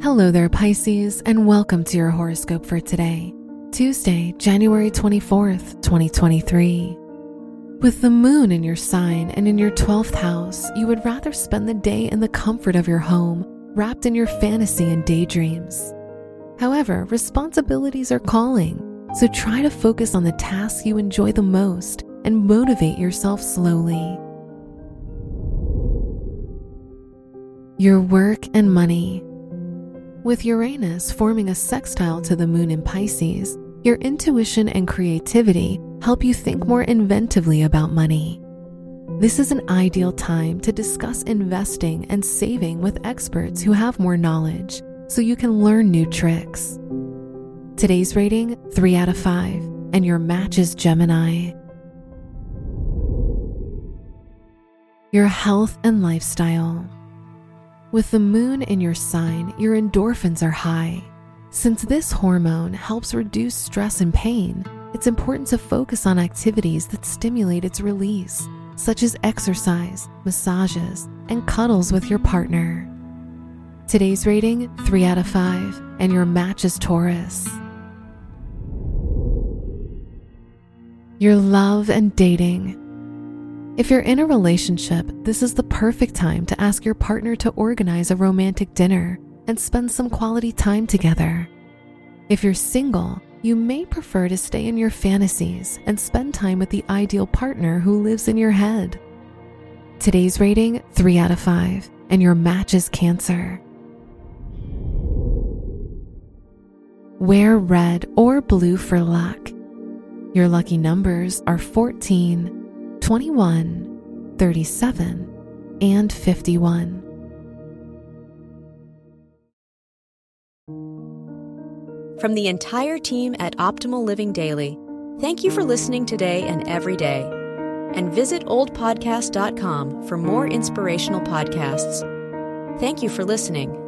Hello there, Pisces, and welcome to your horoscope for today, Tuesday, January 24th, 2023. With the moon in your sign and in your 12th house, you would rather spend the day in the comfort of your home, wrapped in your fantasy and daydreams. However, responsibilities are calling, so try to focus on the tasks you enjoy the most and motivate yourself slowly. Your work and money. With Uranus forming a sextile to the moon in Pisces, your intuition and creativity help you think more inventively about money. This is an ideal time to discuss investing and saving with experts who have more knowledge so you can learn new tricks. Today's rating 3 out of 5, and your match is Gemini. Your health and lifestyle. With the moon in your sign, your endorphins are high. Since this hormone helps reduce stress and pain, it's important to focus on activities that stimulate its release, such as exercise, massages, and cuddles with your partner. Today's rating 3 out of 5, and your match is Taurus. Your love and dating. If you're in a relationship, this is the perfect time to ask your partner to organize a romantic dinner and spend some quality time together. If you're single, you may prefer to stay in your fantasies and spend time with the ideal partner who lives in your head. Today's rating 3 out of 5, and your match is Cancer. Wear red or blue for luck. Your lucky numbers are 14, 21, 37, and 51. From the entire team at Optimal Living Daily, thank you for listening today and every day. And visit oldpodcast.com for more inspirational podcasts. Thank you for listening.